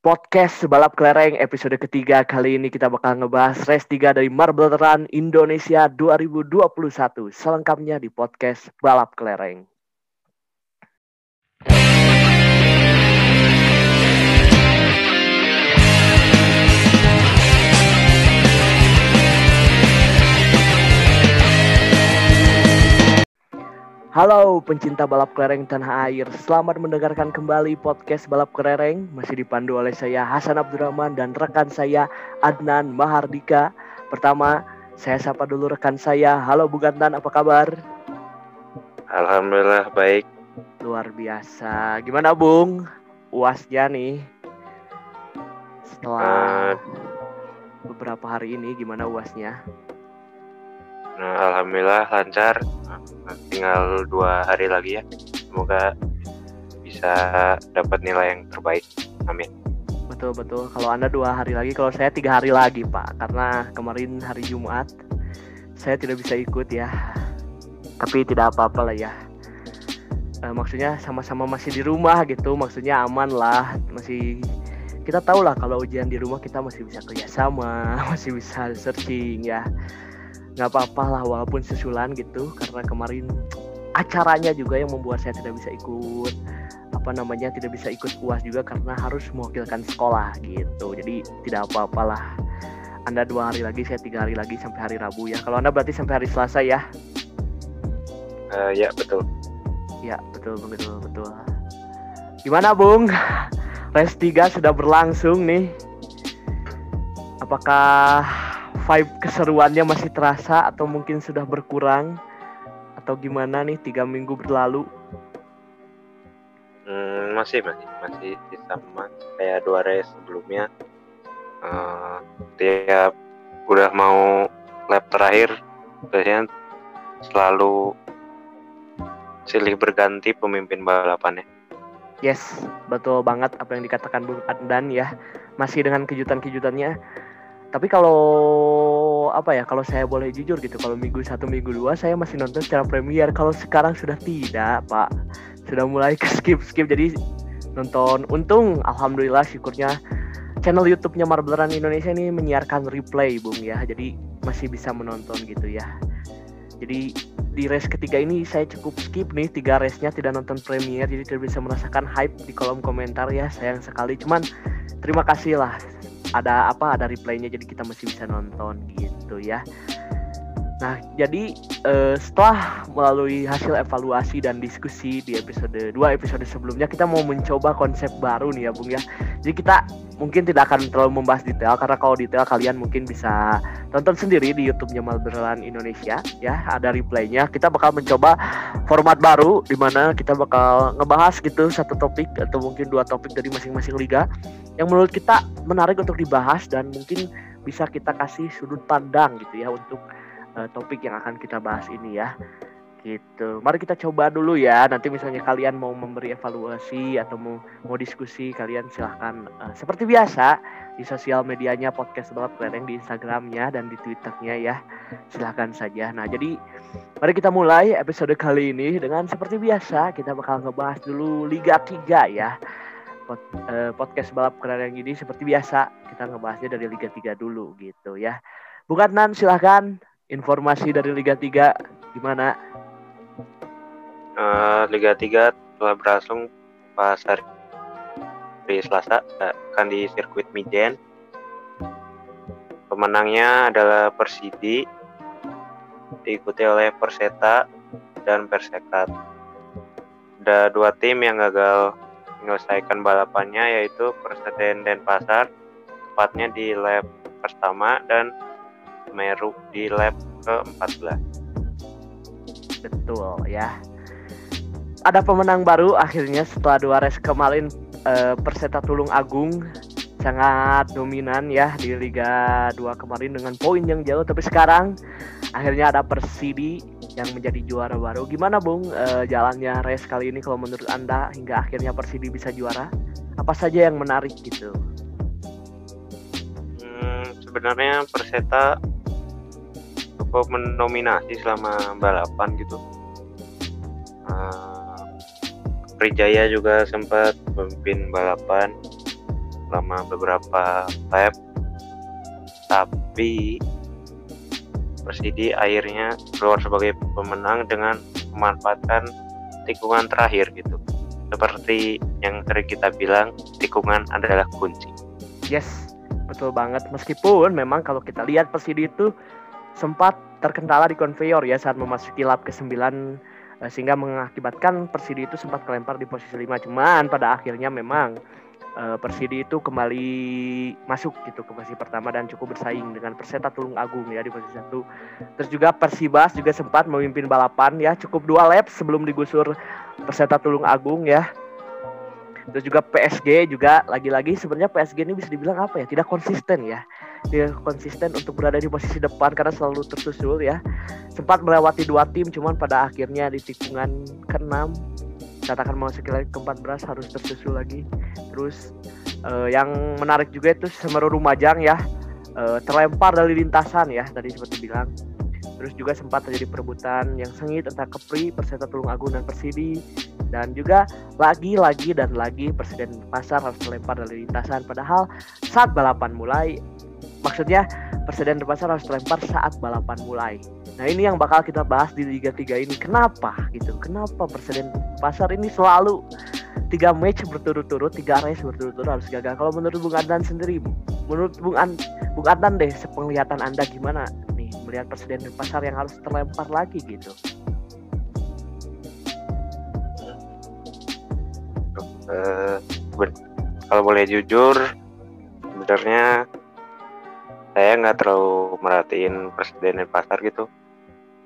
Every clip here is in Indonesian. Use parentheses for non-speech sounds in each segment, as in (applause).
Podcast Balap Kelereng episode ketiga kali ini kita bakal ngebahas race 3 dari Marble Run Indonesia 2021 selengkapnya di podcast Balap Kelereng. Halo pencinta balap kelereng tanah air, selamat mendengarkan kembali podcast balap kelereng masih dipandu oleh saya Hasan Abdurrahman dan rekan saya Adnan Mahardika. Pertama, saya sapa dulu rekan saya. Halo Bung Adnan, apa kabar? Alhamdulillah baik. Luar biasa. Gimana Bung? Uasnya nih. Setelah uh, beberapa hari ini gimana uasnya? Nah, alhamdulillah lancar. Tinggal dua hari lagi ya. Semoga bisa dapat nilai yang terbaik. Amin. Betul betul. Kalau anda dua hari lagi, kalau saya tiga hari lagi pak. Karena kemarin hari Jumat saya tidak bisa ikut ya. Tapi tidak apa-apa lah ya. E, maksudnya sama-sama masih di rumah gitu. Maksudnya aman lah. Masih kita tahu lah kalau ujian di rumah kita masih bisa kerjasama, (laughs) masih bisa searching ya nggak apa-apa lah walaupun susulan gitu karena kemarin acaranya juga yang membuat saya tidak bisa ikut apa namanya tidak bisa ikut uas juga karena harus mewakilkan sekolah gitu. Jadi tidak apa-apalah anda dua hari lagi saya tiga hari lagi sampai hari Rabu ya. Kalau anda berarti sampai hari Selasa ya? Uh, ya betul. Ya betul betul betul. Gimana Bung? Race 3 sudah berlangsung nih. Apakah vibe keseruannya masih terasa atau mungkin sudah berkurang atau gimana nih tiga minggu berlalu? Hmm, masih masih masih sama kayak dua race sebelumnya. Uh, tiap udah mau lap terakhir biasanya selalu silih berganti pemimpin balapannya. Yes, betul banget apa yang dikatakan Bung Adnan ya. Masih dengan kejutan-kejutannya tapi kalau apa ya kalau saya boleh jujur gitu kalau minggu satu minggu dua saya masih nonton secara premier. Kalau sekarang sudah tidak pak. Sudah mulai ke skip skip. Jadi nonton untung alhamdulillah syukurnya channel YouTube-nya Marble Run Indonesia ini menyiarkan replay bung ya. Jadi masih bisa menonton gitu ya. Jadi di race ketiga ini saya cukup skip nih. Tiga race-nya tidak nonton premier jadi tidak bisa merasakan hype di kolom komentar ya sayang sekali. Cuman terima kasih lah ada apa ada replaynya jadi kita masih bisa nonton gitu ya Nah, jadi uh, setelah melalui hasil evaluasi dan diskusi di episode 2 episode sebelumnya kita mau mencoba konsep baru nih ya Bung ya. Jadi kita mungkin tidak akan terlalu membahas detail karena kalau detail kalian mungkin bisa tonton sendiri di YouTube-nya Malberan Indonesia ya, ada replaynya. Kita bakal mencoba format baru di mana kita bakal ngebahas gitu satu topik atau mungkin dua topik dari masing-masing liga yang menurut kita menarik untuk dibahas dan mungkin bisa kita kasih sudut pandang gitu ya untuk uh, topik yang akan kita bahas ini ya gitu. Mari kita coba dulu ya. Nanti misalnya kalian mau memberi evaluasi atau mau mau diskusi, kalian silahkan uh, seperti biasa di sosial medianya podcast balap kelereng di Instagramnya dan di Twitternya ya. Silahkan saja. Nah jadi mari kita mulai episode kali ini dengan seperti biasa kita bakal ngebahas dulu Liga 3 ya. Uh, podcast balap kelereng ini seperti biasa kita ngebahasnya dari Liga 3 dulu gitu ya. Bukan Nan silahkan informasi dari Liga 3 gimana? Uh, Liga 3 telah berlangsung pas hari Selasa akan di sirkuit Mijen. Pemenangnya adalah Persidi diikuti oleh Perseta dan Persekat. Ada dua tim yang gagal menyelesaikan balapannya yaitu Perseta dan Pasar tepatnya di lap pertama dan Meru di lap ke-14. Betul ya. Ada pemenang baru akhirnya setelah dua race kemarin uh, Perseta Tulung Agung sangat dominan ya di Liga 2 kemarin dengan poin yang jauh tapi sekarang akhirnya ada Persidi yang menjadi juara baru. Gimana Bung uh, jalannya race kali ini kalau menurut Anda hingga akhirnya Persidi bisa juara? Apa saja yang menarik gitu? Hmm, sebenarnya Perseta cukup mendominasi selama balapan gitu. Uh, Prijaya juga sempat memimpin balapan selama beberapa lap. Tapi Persidi akhirnya keluar sebagai pemenang dengan memanfaatkan tikungan terakhir gitu. Seperti yang sering kita bilang tikungan adalah kunci. Yes betul banget. Meskipun memang kalau kita lihat Persidi itu sempat terkendala di konveyor ya saat memasuki lap ke-9 eh, sehingga mengakibatkan Persidi itu sempat kelempar di posisi 5 cuman pada akhirnya memang uh, Persidi itu kembali masuk gitu ke posisi pertama dan cukup bersaing dengan Perseta Tulung Agung ya di posisi satu. Terus juga Persibas juga sempat memimpin balapan ya cukup dua lap sebelum digusur Perseta Tulung Agung ya. Terus juga PSG juga lagi-lagi sebenarnya PSG ini bisa dibilang apa ya tidak konsisten ya dia konsisten untuk berada di posisi depan karena selalu tersusul ya sempat melewati dua tim cuman pada akhirnya di tikungan ke-6 katakan memasuki lagi ke-14 harus tersusul lagi. Terus uh, yang menarik juga itu Semeru Lumajang ya uh, terlempar dari lintasan ya tadi seperti bilang. Terus juga sempat terjadi perebutan yang sengit antara Kepri, Perseta Tulung Agung dan Persidi dan juga lagi-lagi dan lagi Presiden Pasar harus terlempar dari lintasan padahal saat balapan mulai maksudnya Presiden Pasar harus terlempar saat balapan mulai Nah ini yang bakal kita bahas di Liga 3 ini. Kenapa gitu? Kenapa Presiden Pasar ini selalu tiga match berturut-turut, tiga race berturut-turut harus gagal. Kalau menurut Bung Adnan sendiri, menurut Bung, An Bung Adnan deh, sepenglihatan Anda gimana nih melihat Presiden Pasar yang harus terlempar lagi gitu? Uh, kalau boleh jujur, sebenarnya saya nggak terlalu merhatiin Presiden Pasar gitu.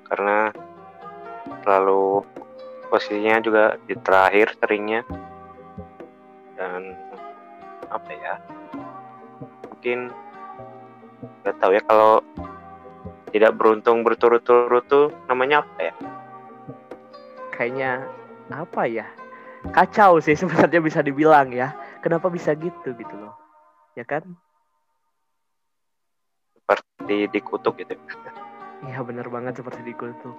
Karena selalu posisinya juga di terakhir seringnya. Dan apa ya? Mungkin nggak tahu ya kalau tidak beruntung berturut-turut tuh namanya apa ya? Kayaknya apa ya? Kacau sih (laughs) sebenarnya bisa dibilang ya. Kenapa bisa gitu gitu loh? Ya kan seperti dikutuk gitu. Iya benar banget seperti di tuh.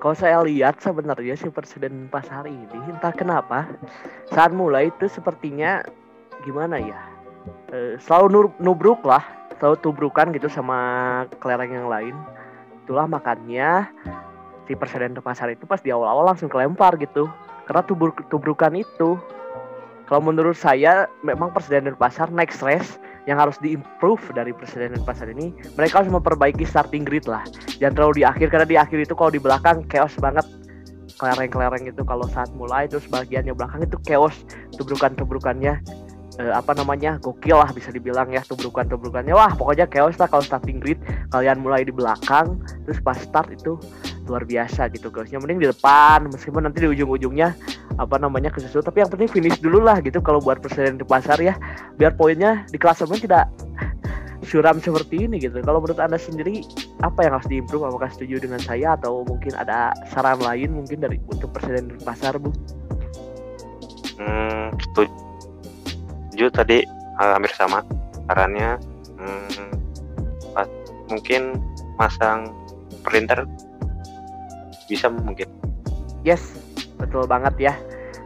Kalau saya lihat sebenarnya si Presiden Pasar ini entah kenapa saat mulai itu sepertinya gimana ya? E, selalu nubruk lah selalu tubrukan gitu sama kelereng yang lain. Itulah makanya si Presiden Pasar itu pas di awal-awal langsung kelempar gitu. Karena tubruk tubrukan itu kalau menurut saya memang Presiden Pasar next race yang harus diimprove dari presiden dan pasar ini mereka harus memperbaiki starting grid lah. Jangan terlalu di akhir karena di akhir itu kalau di belakang chaos banget. Kelereng-kelereng itu kalau saat mulai terus bagiannya belakang itu chaos tubrukan-tubrukannya. Eh, apa namanya gokil lah bisa dibilang ya tubrukan-tubrukannya. Wah pokoknya chaos lah kalau starting grid. Kalian mulai di belakang terus pas start itu luar biasa gitu chaosnya. Mending di depan meskipun nanti di ujung-ujungnya apa namanya kesusul tapi yang penting finish dulu lah gitu kalau buat presiden di pasar ya. Biar poinnya di klasemen tidak suram seperti ini gitu. Kalau menurut anda sendiri apa yang harus diimprove? Apakah setuju dengan saya atau mungkin ada saran lain mungkin dari untuk presiden di pasar bu? Hmm, setuju. Tadi hampir sama sarannya. Hmm, mungkin masang printer bisa mungkin. Yes betul banget ya.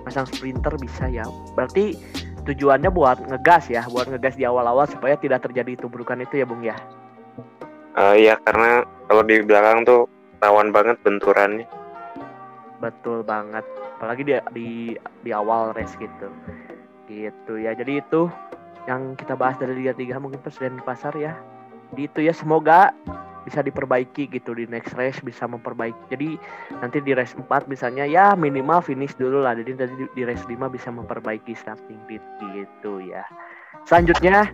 Pasang sprinter bisa ya. Berarti tujuannya buat ngegas ya buat ngegas di awal-awal supaya tidak terjadi tubrukan itu ya bung ya? Uh, ya karena kalau di belakang tuh rawan banget benturannya. Betul banget. Apalagi di di di awal race gitu. Gitu ya. Jadi itu yang kita bahas dari Liga 3 mungkin presiden pasar ya. Di itu ya. Semoga bisa diperbaiki gitu di next race bisa memperbaiki. Jadi nanti di race 4 misalnya ya minimal finish dulu lah. Jadi nanti di race 5 bisa memperbaiki starting grid gitu ya. Selanjutnya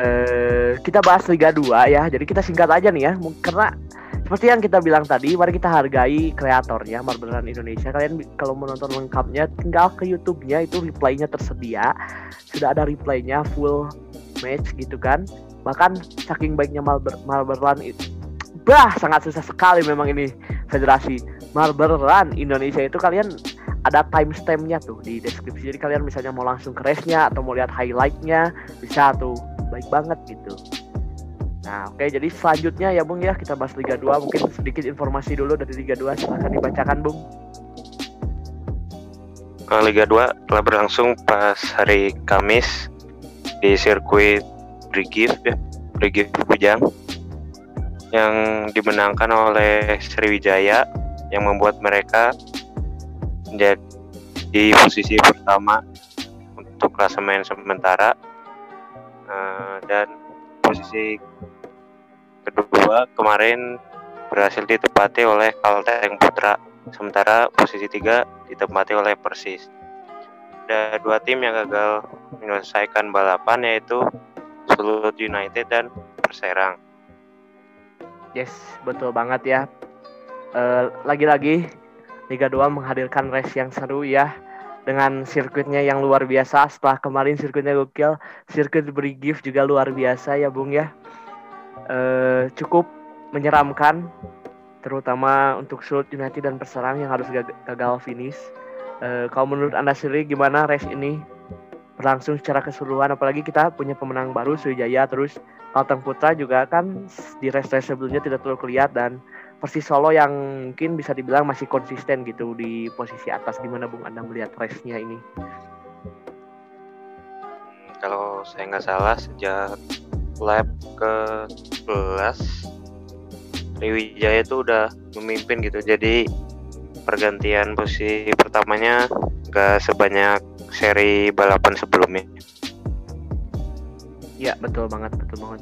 eh, kita bahas Liga 2 ya. Jadi kita singkat aja nih ya. Karena seperti yang kita bilang tadi mari kita hargai kreatornya Marbelan Indonesia. Kalian kalau menonton lengkapnya tinggal ke YouTube-nya itu replaynya tersedia. Sudah ada replaynya full match gitu kan. Bahkan saking baiknya Marber Marbelan bah sangat susah sekali memang ini federasi Marble Run Indonesia itu. Kalian ada timestampnya tuh di deskripsi. Jadi kalian misalnya mau langsung ke race-nya atau mau lihat highlightnya bisa tuh. Baik banget gitu. Nah oke okay, jadi selanjutnya ya Bung ya. Kita bahas Liga 2 mungkin sedikit informasi dulu dari Liga 2 silahkan dibacakan Bung. Liga 2 telah berlangsung pas hari Kamis di sirkuit Brigif ya Brigif Bujang yang dimenangkan oleh Sriwijaya yang membuat mereka menjadi di posisi pertama untuk klasemen sementara. Uh, dan posisi kedua kemarin berhasil ditempati oleh Kalteng Putra sementara posisi tiga ditempati oleh Persis. Ada dua tim yang gagal menyelesaikan balapan yaitu Sulut United dan Perserang yes betul banget ya. Uh, lagi-lagi Liga 2 menghadirkan race yang seru ya dengan sirkuitnya yang luar biasa. Setelah kemarin sirkuitnya gokil sirkuit Brigif juga luar biasa ya Bung ya. E, cukup menyeramkan terutama untuk Sult United dan Perserang yang harus gagal finish. E, kalau menurut anda sendiri gimana race ini? Berlangsung secara keseluruhan apalagi kita punya pemenang baru Sriwijaya terus Kalteng Putra juga kan di race-race sebelumnya tidak terlalu kelihatan dan Persis Solo yang mungkin bisa dibilang masih konsisten gitu di posisi atas gimana Bung Anda melihat race-nya ini? Kalau saya nggak salah sejak lap ke 11 Sriwijaya itu udah memimpin gitu jadi pergantian posisi pertamanya nggak sebanyak seri balapan sebelumnya. Iya betul banget betul banget.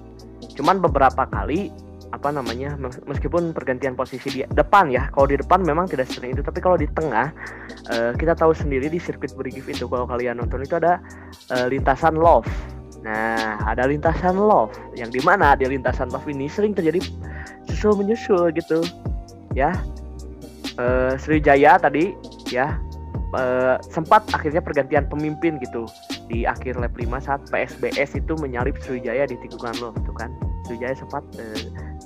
Cuman beberapa kali apa namanya meskipun pergantian posisi di depan ya kalau di depan memang tidak sering itu tapi kalau di tengah uh, kita tahu sendiri di sirkuit Brigif itu kalau kalian nonton itu ada uh, lintasan love nah ada lintasan love yang di mana di lintasan love ini sering terjadi susul menyusul gitu ya. Uh, Sriwijaya tadi ya uh, sempat akhirnya pergantian pemimpin gitu di akhir lap 5 saat PSBS itu menyalip Sriwijaya di tikungan love itu kan. Sriwijaya sempat uh,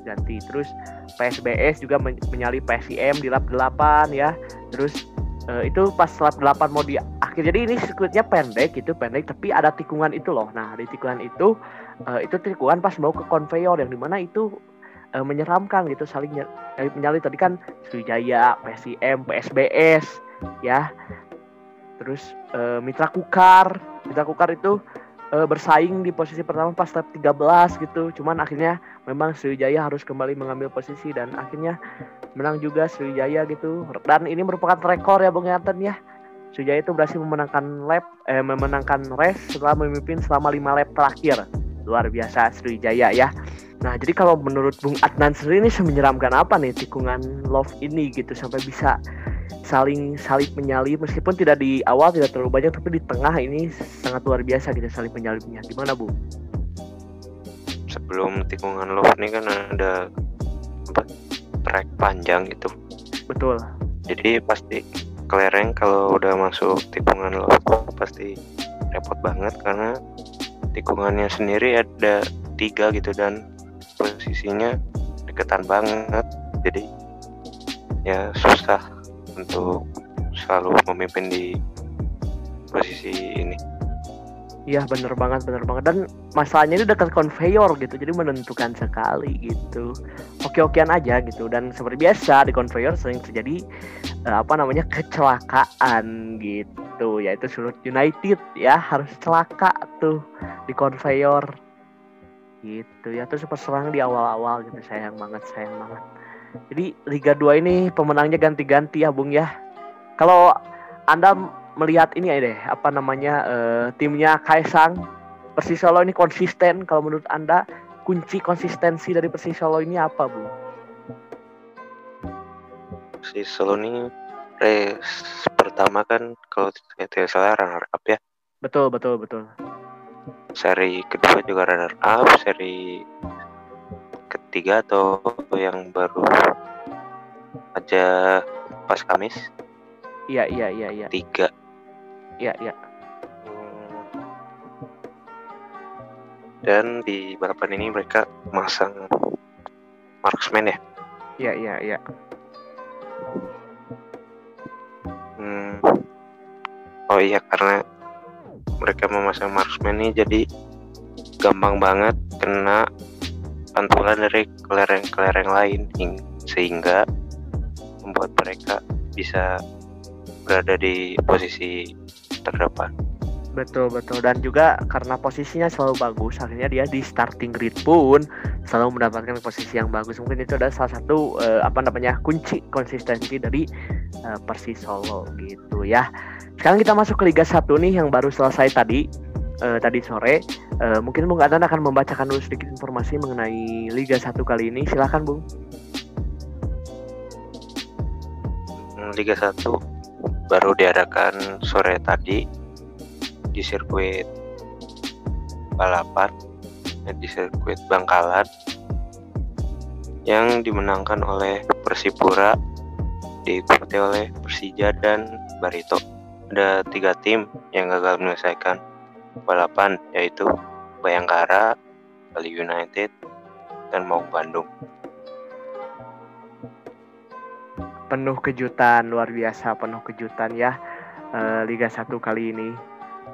ganti. Terus PSBS juga menyalip PSIM di lap 8 ya. Terus uh, itu pas lap 8 mau di akhir. Jadi ini sirkuitnya pendek gitu pendek tapi ada tikungan itu loh. Nah di tikungan itu uh, itu tikungan pas mau ke konveyor yang di mana itu uh, menyeramkan gitu saling menyalip. Tadi kan Sriwijaya PSIM PSBS ya terus uh, Mitra Kukar Mitra Kukar itu uh, bersaing di posisi pertama pas lap 13 gitu. Cuman akhirnya memang Sriwijaya harus kembali mengambil posisi dan akhirnya menang juga Sriwijaya gitu. Dan ini merupakan rekor ya Bung Yanten ya. Sriwijaya itu berhasil memenangkan lap eh memenangkan race setelah memimpin selama 5 lap terakhir. Luar biasa Sriwijaya ya. Nah, jadi kalau menurut Bung Adnan sendiri ini semenyeramkan apa nih tikungan love ini gitu sampai bisa saling saling menyalip meskipun tidak di awal tidak terlalu banyak tapi di tengah ini sangat luar biasa gitu saling menyalipnya gimana bu? Sebelum tikungan love ini kan ada apa track panjang gitu. Betul. Jadi pasti kelereng kalau udah masuk tikungan love pasti repot banget karena tikungannya sendiri ada tiga gitu dan posisinya deketan banget jadi ya susah untuk selalu memimpin di posisi ini. Iya bener banget bener banget. Dan masalahnya ini dekat conveyor gitu jadi menentukan sekali gitu. Oke okean aja gitu. Dan seperti biasa di conveyor sering terjadi uh, apa namanya kecelakaan gitu. Yaitu Sulut United ya harus celaka tuh di conveyor gitu ya terus perserang di awal-awal gitu. Sayang banget sayang banget jadi Liga 2 ini pemenangnya ganti-ganti ya Bung ya. Kalau Anda melihat ini ya deh, apa namanya uh, timnya Kaisang Persis Solo ini konsisten kalau menurut Anda kunci konsistensi dari Persis Solo ini apa, Bu? Persis Solo ini race pertama kan kalau tidak salah runner up ya. Betul, betul, betul. Seri kedua juga runner up, seri ketiga atau yang baru aja pas Kamis? Iya iya iya iya. Tiga. Iya iya. Hmm. Dan di balapan ini mereka masang marksman ya? Iya iya iya. Hmm. Oh iya karena mereka memasang marksman ini jadi gampang banget kena pantulan dari kelereng-kelereng lain sehingga membuat mereka bisa berada di posisi terdepan. Betul betul dan juga karena posisinya selalu bagus akhirnya dia di starting grid pun selalu mendapatkan posisi yang bagus mungkin itu adalah salah satu uh, apa namanya kunci konsistensi dari uh, Persis Solo gitu ya. Sekarang kita masuk ke Liga 1 nih yang baru selesai tadi uh, tadi sore. Uh, mungkin Bung Adnan akan membacakan dulu sedikit informasi mengenai Liga 1 kali ini. Silahkan Bung. Hmm, Liga 1 baru diadakan sore tadi di sirkuit balapan di sirkuit Bangkalan yang dimenangkan oleh Persipura diikuti oleh Persija dan Barito. Ada tiga tim yang gagal menyelesaikan balapan yaitu Bayangkara, Bali United, dan Maung Bandung. Penuh kejutan luar biasa, penuh kejutan ya eh, Liga 1 kali ini.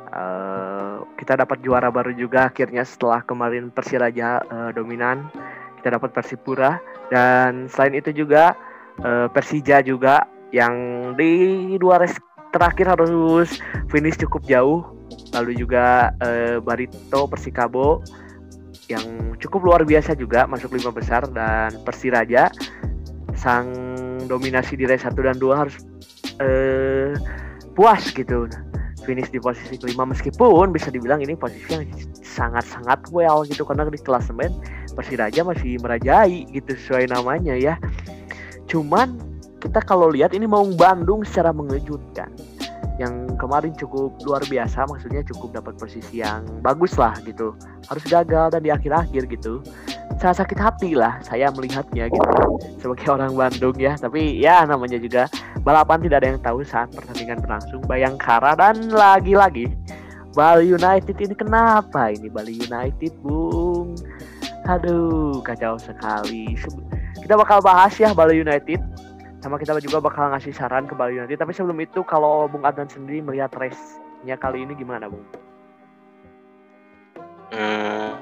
Uh, kita dapat juara baru juga akhirnya setelah kemarin Persiraja uh, dominan. Kita dapat Persipura dan selain itu juga Persija juga yang di dua race terakhir harus finish cukup jauh lalu juga uh, Barito Persikabo yang cukup luar biasa juga masuk lima besar dan Persiraja sang dominasi di race 1 dan 2 harus uh, puas gitu finish di posisi kelima meskipun bisa dibilang ini posisi yang sangat-sangat well gitu karena di klasemen Persiraja masih merajai gitu sesuai namanya ya. Cuman kita kalau lihat ini mau Bandung secara mengejutkan yang kemarin cukup luar biasa maksudnya cukup dapat posisi yang bagus lah gitu. Harus gagal dan di akhir-akhir gitu. Saya sakit hati lah saya melihatnya gitu sebagai (laughs) orang Bandung ya. Tapi ya namanya juga balapan tidak ada yang tahu saat pertandingan berlangsung. Bayangkara dan lagi-lagi Bali United ini kenapa ini? Bali United Bung. Aduh kacau sekali. Kita bakal bahas ya Bali United sama kita juga bakal ngasih saran ke Bali United tapi sebelum itu kalau Bung Adnan sendiri melihat race-nya kali ini gimana Bung? Hmm,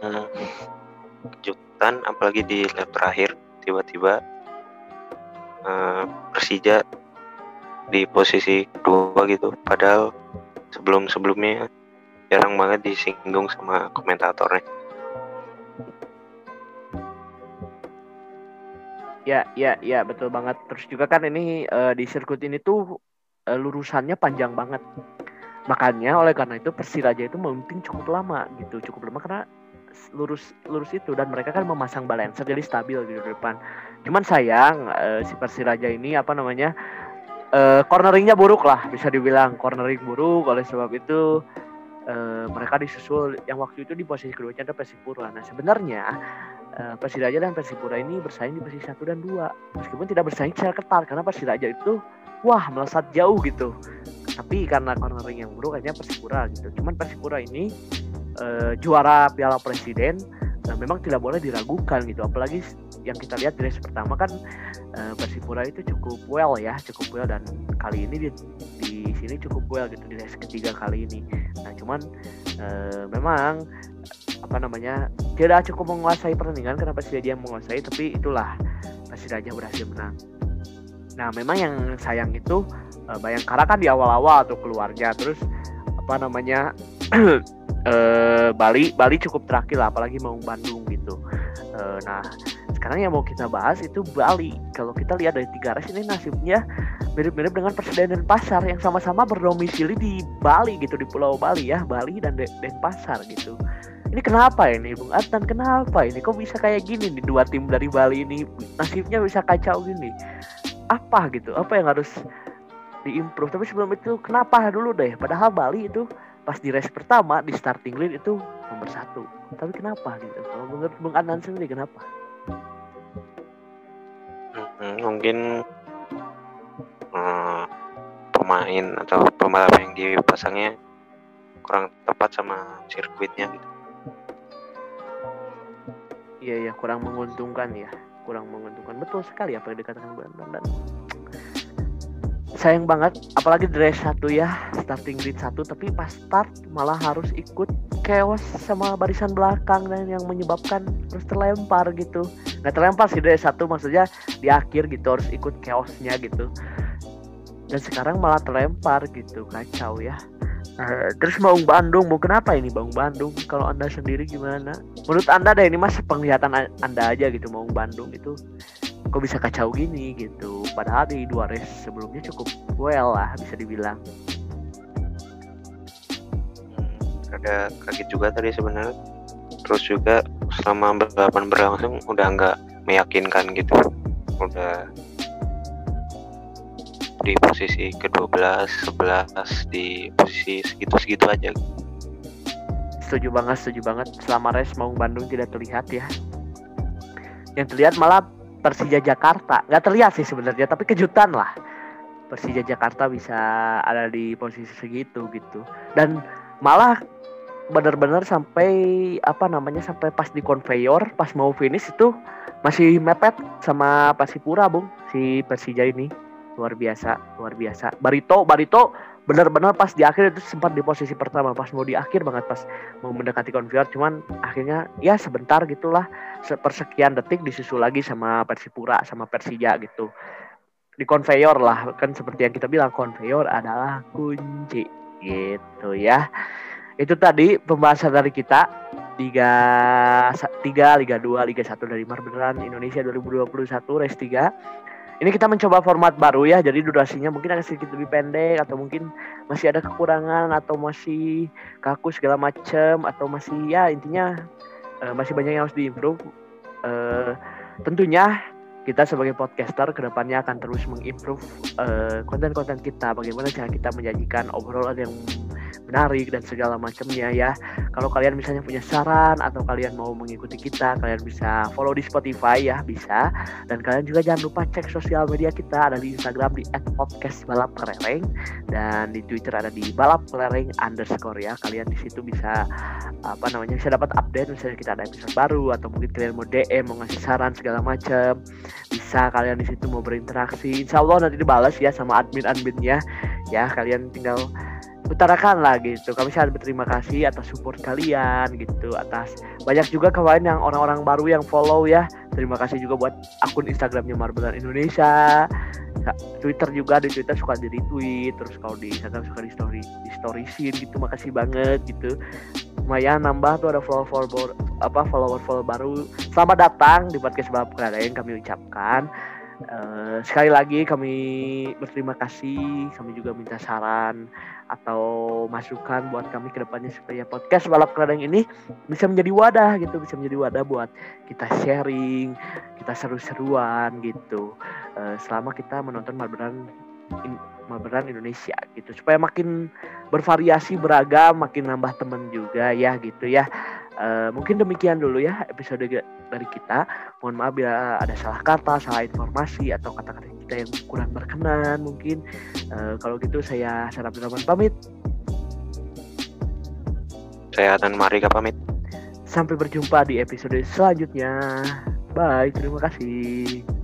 hmm, kejutan apalagi di lap terakhir tiba-tiba uh, Persija di posisi kedua gitu. Padahal sebelum sebelumnya jarang banget disinggung sama komentatornya Ya, ya, ya, betul banget. Terus juga kan ini uh, di sirkuit ini tuh uh, lurusannya panjang banget. Makanya oleh karena itu Persiraja itu memimpin cukup lama gitu, cukup lama karena lurus lurus itu dan mereka kan memasang balancer jadi stabil di depan. Cuman sayang uh, si Persiraja ini apa namanya? Uh, corneringnya buruk lah bisa dibilang cornering buruk oleh sebab itu uh, mereka disusul yang waktu itu di posisi kedua ada Persipura. Nah sebenarnya uh, Persiraja dan Persipura ini bersaing di posisi satu dan dua. Meskipun tidak bersaing secara ketat karena Persiraja itu wah melesat jauh gitu. Tapi karena cornering yang buruk akhirnya Persipura gitu. Cuman Persipura ini uh, juara Piala Presiden uh, memang tidak boleh diragukan gitu. Apalagi yang kita lihat di race pertama kan uh, Persipura itu cukup well ya cukup well. Dan kali ini di, di sini cukup well gitu di race ketiga kali ini. Nah cuman uh, memang apa namanya tidak cukup menguasai pertandingan karena Persija yang menguasai tapi itulah Persija berhasil menang. Nah memang yang sayang itu uh, Bayangkara kan di awal-awal tuh keluarnya terus apa namanya uh, (clears throat) Bali Bali cukup terakhir lah apalagi mau Bandung gitu. Uh, nah sekarang yang mau kita bahas itu Bali. Kalau kita lihat dari tiga race ini nasibnya mirip-mirip dengan Persiden dan Pasar yang sama-sama berdomisili di Bali gitu di Pulau Bali ya Bali dan Denpasar gitu ini kenapa ini Bung Adnan? Kenapa ini? Kok bisa kayak gini nih dua tim dari Bali ini? Nasibnya bisa kacau gini. Apa gitu? Apa yang harus diimprove? Tapi sebelum itu kenapa dulu deh? Padahal Bali itu pas di race pertama di starting line itu nomor satu. Tapi kenapa gitu? Kalau menurut Bung Adnan sendiri kenapa? Hmm, mungkin hmm, pemain atau pembalap yang dipasangnya kurang tepat sama sirkuitnya gitu iya ya kurang menguntungkan ya. Kurang menguntungkan. Betul sekali apa yang dikatakan Brandon dan sayang banget apalagi race satu ya starting grid satu tapi pas start malah harus ikut chaos sama barisan belakang dan yang menyebabkan terus terlempar gitu. Nggak terlempar sih dari satu maksudnya di akhir gitu harus ikut chaosnya gitu. Dan sekarang malah terlempar gitu kacau ya Uh, terus Maung Bandung, mau kenapa ini Maung Bandung? Kalau anda sendiri gimana? Menurut anda deh ini mas penglihatan anda aja gitu Maung Bandung itu kok bisa kacau gini gitu. Padahal di dua race sebelumnya cukup well lah bisa dibilang. Hmm, ada kaget juga tadi sebenarnya. Terus juga selama balapan berlangsung udah nggak meyakinkan gitu. Udah di posisi ke-12, 11 di posisi segitu-segitu aja. Setuju banget, setuju banget. Selama race Maung Bandung tidak terlihat ya. Yang terlihat malah Persija Jakarta. Nggak terlihat sih sebenarnya, tapi kejutan lah. Persija Jakarta bisa ada di posisi segitu gitu. Dan malah benar-benar sampai apa namanya sampai pas di konveyor pas mau finish itu masih mepet sama Pasipura bung si Persija ini luar biasa luar biasa. Barito Barito benar-benar pas di akhir itu sempat di posisi pertama pas mau di akhir banget pas mau mendekati konveyor cuman akhirnya ya sebentar gitulah sepersekian detik disusul lagi sama Persipura sama Persija gitu. Di konveyor lah kan seperti yang kita bilang konveyor adalah kunci gitu ya. Itu tadi pembahasan dari kita Liga 3, Liga 2, Liga 1 dari Marberan Indonesia 2021 race 3 ini kita mencoba format baru ya jadi durasinya mungkin agak sedikit lebih pendek atau mungkin masih ada kekurangan atau masih kaku segala macam atau masih ya intinya uh, masih banyak yang harus diimprove. Uh, tentunya kita sebagai podcaster ke depannya akan terus mengimprove uh, konten-konten kita bagaimana cara kita menyajikan obrolan yang menarik dan segala macamnya ya. Kalau kalian misalnya punya saran atau kalian mau mengikuti kita, kalian bisa follow di Spotify ya, bisa. Dan kalian juga jangan lupa cek sosial media kita ada di Instagram di @podcastbalapkelereng dan di Twitter ada di balapkelereng underscore ya. Kalian di situ bisa apa namanya bisa dapat update misalnya kita ada episode baru atau mungkin kalian mau DM mau ngasih saran segala macam bisa kalian di situ mau berinteraksi insya Allah nanti dibalas ya sama admin adminnya ya kalian tinggal utarakan lah gitu. Kami sangat berterima kasih atas support kalian gitu atas banyak juga kawan yang orang-orang baru yang follow ya. Terima kasih juga buat akun Instagramnya Marbelan Indonesia. Twitter juga di Twitter suka di retweet terus kalau di Instagram suka di story di story scene gitu. Makasih banget gitu. Lumayan nambah tuh ada follower follower apa follower follower baru. Selamat datang di podcast balap yang kami ucapkan Uh, sekali lagi kami berterima kasih, kami juga minta saran atau masukan buat kami ke depannya supaya podcast balap keradang ini bisa menjadi wadah gitu, bisa menjadi wadah buat kita sharing, kita seru-seruan gitu. Uh, selama kita menonton Marberan in, Marberan Indonesia gitu, supaya makin bervariasi, beragam, makin nambah temen juga ya gitu ya. Uh, mungkin demikian dulu ya episode dari kita. Mohon maaf bila ada salah kata, salah informasi atau kata-kata kita yang kurang berkenan mungkin. Uh, kalau gitu saya Sarap Abdurrahman pamit. Saya Atan Marika pamit. Sampai berjumpa di episode selanjutnya. Bye, terima kasih.